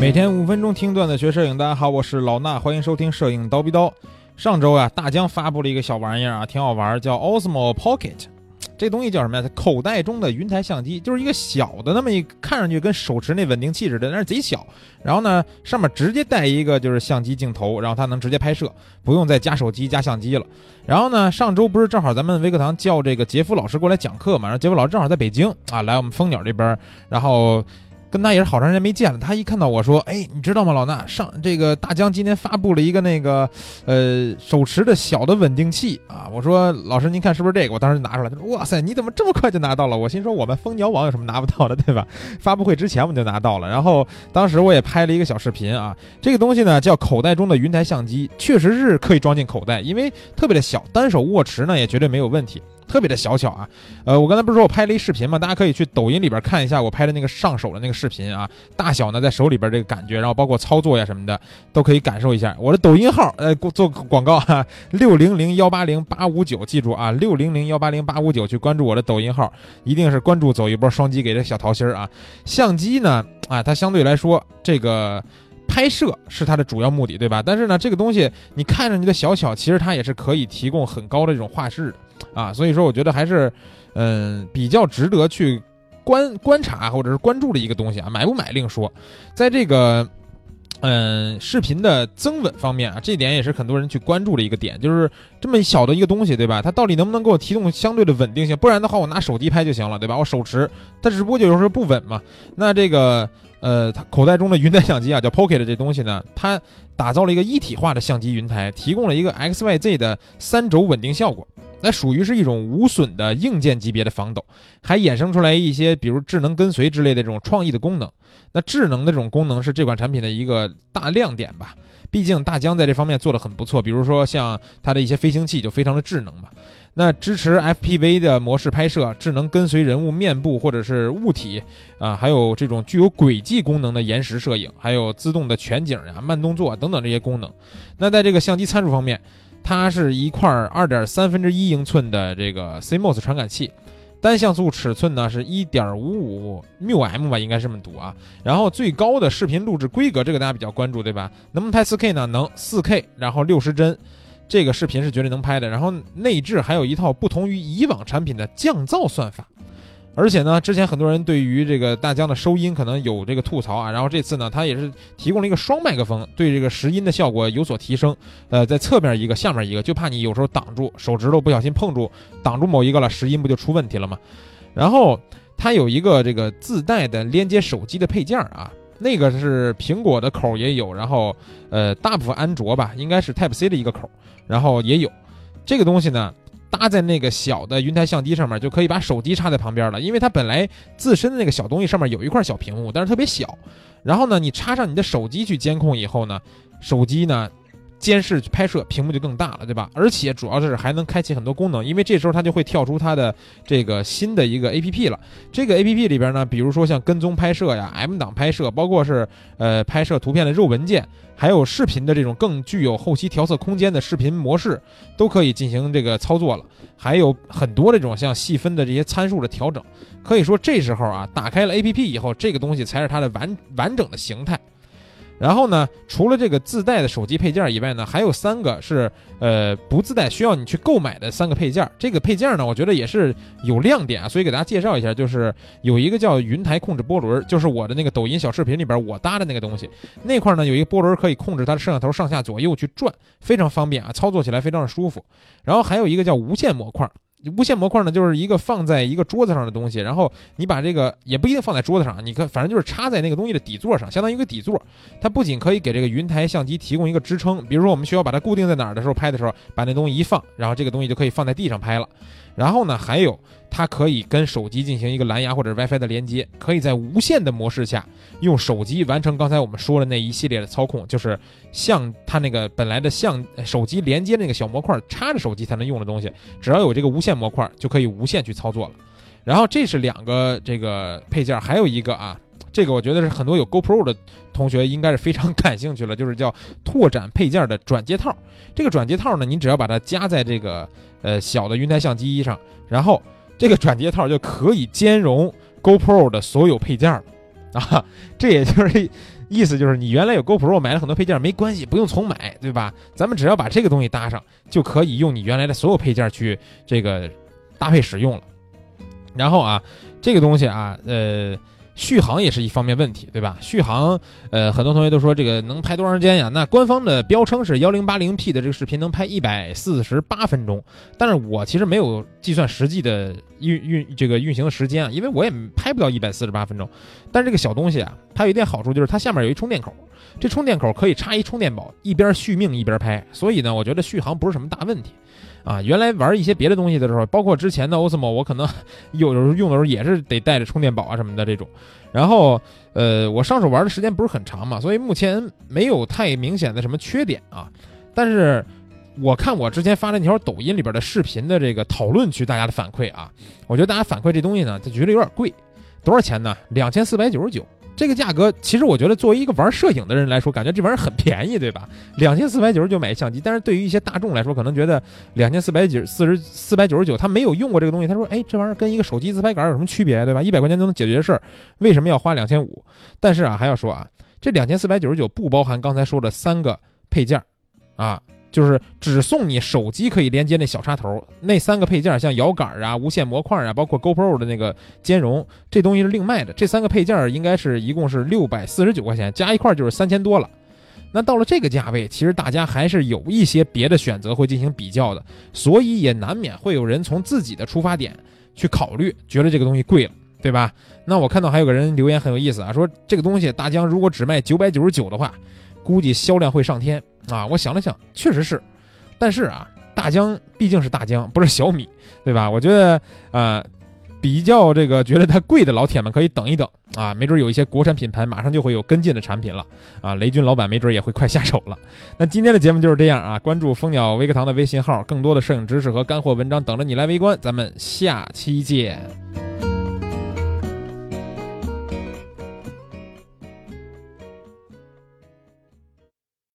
每天五分钟听段子学摄影，大家好，我是老衲，欢迎收听摄影刀逼刀。上周啊，大疆发布了一个小玩意儿啊，挺好玩，叫 Osmo Pocket。这东西叫什么呀？它口袋中的云台相机，就是一个小的那么一，看上去跟手持那稳定器似的，但是贼小。然后呢，上面直接带一个就是相机镜头，然后它能直接拍摄，不用再加手机加相机了。然后呢，上周不是正好咱们微课堂叫这个杰夫老师过来讲课嘛？然后杰夫老师正好在北京啊，来我们蜂鸟这边，然后。跟他也是好长时间没见了，他一看到我说：“哎，你知道吗，老衲上这个大疆今天发布了一个那个，呃，手持的小的稳定器啊。”我说：“老师，您看是不是这个？”我当时就拿出来，他说：“哇塞，你怎么这么快就拿到了？”我心说：“我们蜂鸟网有什么拿不到的，对吧？发布会之前我们就拿到了。”然后当时我也拍了一个小视频啊，这个东西呢叫口袋中的云台相机，确实是可以装进口袋，因为特别的小，单手握持呢也绝对没有问题。特别的小巧啊，呃，我刚才不是说我拍了一视频吗？大家可以去抖音里边看一下我拍的那个上手的那个视频啊，大小呢在手里边这个感觉，然后包括操作呀什么的都可以感受一下。我的抖音号，呃，做广告哈，六零零幺八零八五九，记住啊，六零零幺八零八五九去关注我的抖音号，一定是关注走一波双击给这小桃心儿啊。相机呢，啊，它相对来说这个拍摄是它的主要目的，对吧？但是呢，这个东西你看着你的小巧，其实它也是可以提供很高的这种画质。啊，所以说我觉得还是，嗯，比较值得去观观察或者是关注的一个东西啊。买不买另说，在这个，嗯，视频的增稳方面啊，这点也是很多人去关注的一个点，就是这么小的一个东西，对吧？它到底能不能给我提供相对的稳定性？不然的话，我拿手机拍就行了，对吧？我手持，它只不过有时候不稳嘛。那这个，呃，它口袋中的云台相机啊，叫 Pocket 这东西呢，它打造了一个一体化的相机云台，提供了一个 X Y Z 的三轴稳定效果。那属于是一种无损的硬件级别的防抖，还衍生出来一些比如智能跟随之类的这种创意的功能。那智能的这种功能是这款产品的一个大亮点吧？毕竟大疆在这方面做的很不错，比如说像它的一些飞行器就非常的智能嘛。那支持 FPV 的模式拍摄，智能跟随人物面部或者是物体啊，还有这种具有轨迹功能的延时摄影，还有自动的全景呀、慢动作等等这些功能。那在这个相机参数方面，它是一块二点三分之一英寸的这个 CMOS 传感器，单像素尺寸呢是一点五五缪 m 吧，应该是这么读啊。然后最高的视频录制规格，这个大家比较关注，对吧？能不能拍 4K 呢？能，4K，然后六十帧，这个视频是绝对能拍的。然后内置还有一套不同于以往产品的降噪算法。而且呢，之前很多人对于这个大疆的收音可能有这个吐槽啊，然后这次呢，它也是提供了一个双麦克风，对这个拾音的效果有所提升。呃，在侧面一个，下面一个，就怕你有时候挡住手指头不小心碰住挡住某一个了，拾音不就出问题了吗？然后它有一个这个自带的连接手机的配件啊，那个是苹果的口也有，然后呃，大部分安卓吧，应该是 Type C 的一个口，然后也有这个东西呢。搭在那个小的云台相机上面，就可以把手机插在旁边了。因为它本来自身的那个小东西上面有一块小屏幕，但是特别小。然后呢，你插上你的手机去监控以后呢，手机呢。监视拍摄屏幕就更大了，对吧？而且主要是还能开启很多功能，因为这时候它就会跳出它的这个新的一个 A P P 了。这个 A P P 里边呢，比如说像跟踪拍摄呀、M 档拍摄，包括是呃拍摄图片的肉文件，还有视频的这种更具有后期调色空间的视频模式，都可以进行这个操作了。还有很多这种像细分的这些参数的调整，可以说这时候啊，打开了 A P P 以后，这个东西才是它的完完整的形态。然后呢，除了这个自带的手机配件以外呢，还有三个是呃不自带，需要你去购买的三个配件。这个配件呢，我觉得也是有亮点啊，所以给大家介绍一下，就是有一个叫云台控制波轮，就是我的那个抖音小视频里边我搭的那个东西，那块呢有一个波轮可以控制它的摄像头上下左右去转，非常方便啊，操作起来非常的舒服。然后还有一个叫无线模块。无线模块呢，就是一个放在一个桌子上的东西，然后你把这个也不一定放在桌子上，你可，反正就是插在那个东西的底座上，相当于一个底座。它不仅可以给这个云台相机提供一个支撑，比如说我们需要把它固定在哪儿的时候，拍的时候把那东西一放，然后这个东西就可以放在地上拍了。然后呢，还有它可以跟手机进行一个蓝牙或者 WiFi 的连接，可以在无线的模式下用手机完成刚才我们说的那一系列的操控，就是像它那个本来的像手机连接那个小模块插着手机才能用的东西，只要有这个无线模块就可以无线去操作了。然后这是两个这个配件，还有一个啊，这个我觉得是很多有 GoPro 的同学应该是非常感兴趣了，就是叫拓展配件的转接套。这个转接套呢，你只要把它加在这个。呃，小的云台相机上，然后这个转接套就可以兼容 GoPro 的所有配件了啊！这也就是意思就是你原来有 GoPro 买了很多配件没关系，不用重买，对吧？咱们只要把这个东西搭上，就可以用你原来的所有配件去这个搭配使用了。然后啊，这个东西啊，呃。续航也是一方面问题，对吧？续航，呃，很多同学都说这个能拍多长时间呀？那官方的标称是幺零八零 P 的这个视频能拍一百四十八分钟，但是我其实没有计算实际的运运这个运行的时间啊，因为我也拍不到一百四十八分钟。但是这个小东西啊，它有一点好处就是它下面有一充电口，这充电口可以插一充电宝，一边续命一边拍，所以呢，我觉得续航不是什么大问题。啊，原来玩一些别的东西的时候，包括之前的 Osmo，我可能 有时候用的时候也是得带着充电宝啊什么的这种。然后，呃，我上手玩的时间不是很长嘛，所以目前没有太明显的什么缺点啊。但是，我看我之前发那条抖音里边的视频的这个讨论区，大家的反馈啊，我觉得大家反馈这东西呢，他觉得有点贵，多少钱呢？两千四百九十九。这个价格，其实我觉得作为一个玩摄影的人来说，感觉这玩意儿很便宜，对吧？两千四百九十九买相机，但是对于一些大众来说，可能觉得两千四百九四十四百九十九，他没有用过这个东西，他说，哎，这玩意儿跟一个手机自拍杆有什么区别，对吧？一百块钱都能解决的事儿，为什么要花两千五？但是啊，还要说啊，这两千四百九十九不包含刚才说的三个配件，啊。就是只送你手机可以连接那小插头，那三个配件像摇杆啊、无线模块啊，包括 GoPro 的那个兼容，这东西是另卖的。这三个配件应该是一共是六百四十九块钱，加一块就是三千多了。那到了这个价位，其实大家还是有一些别的选择会进行比较的，所以也难免会有人从自己的出发点去考虑，觉得这个东西贵了，对吧？那我看到还有个人留言很有意思啊，说这个东西大疆如果只卖九百九十九的话。估计销量会上天啊！我想了想，确实是，但是啊，大疆毕竟是大疆，不是小米，对吧？我觉得，呃，比较这个觉得它贵的老铁们可以等一等啊，没准有一些国产品牌马上就会有跟进的产品了啊！雷军老板没准也会快下手了。那今天的节目就是这样啊！关注蜂鸟微课堂的微信号，更多的摄影知识和干货文章等着你来围观。咱们下期见。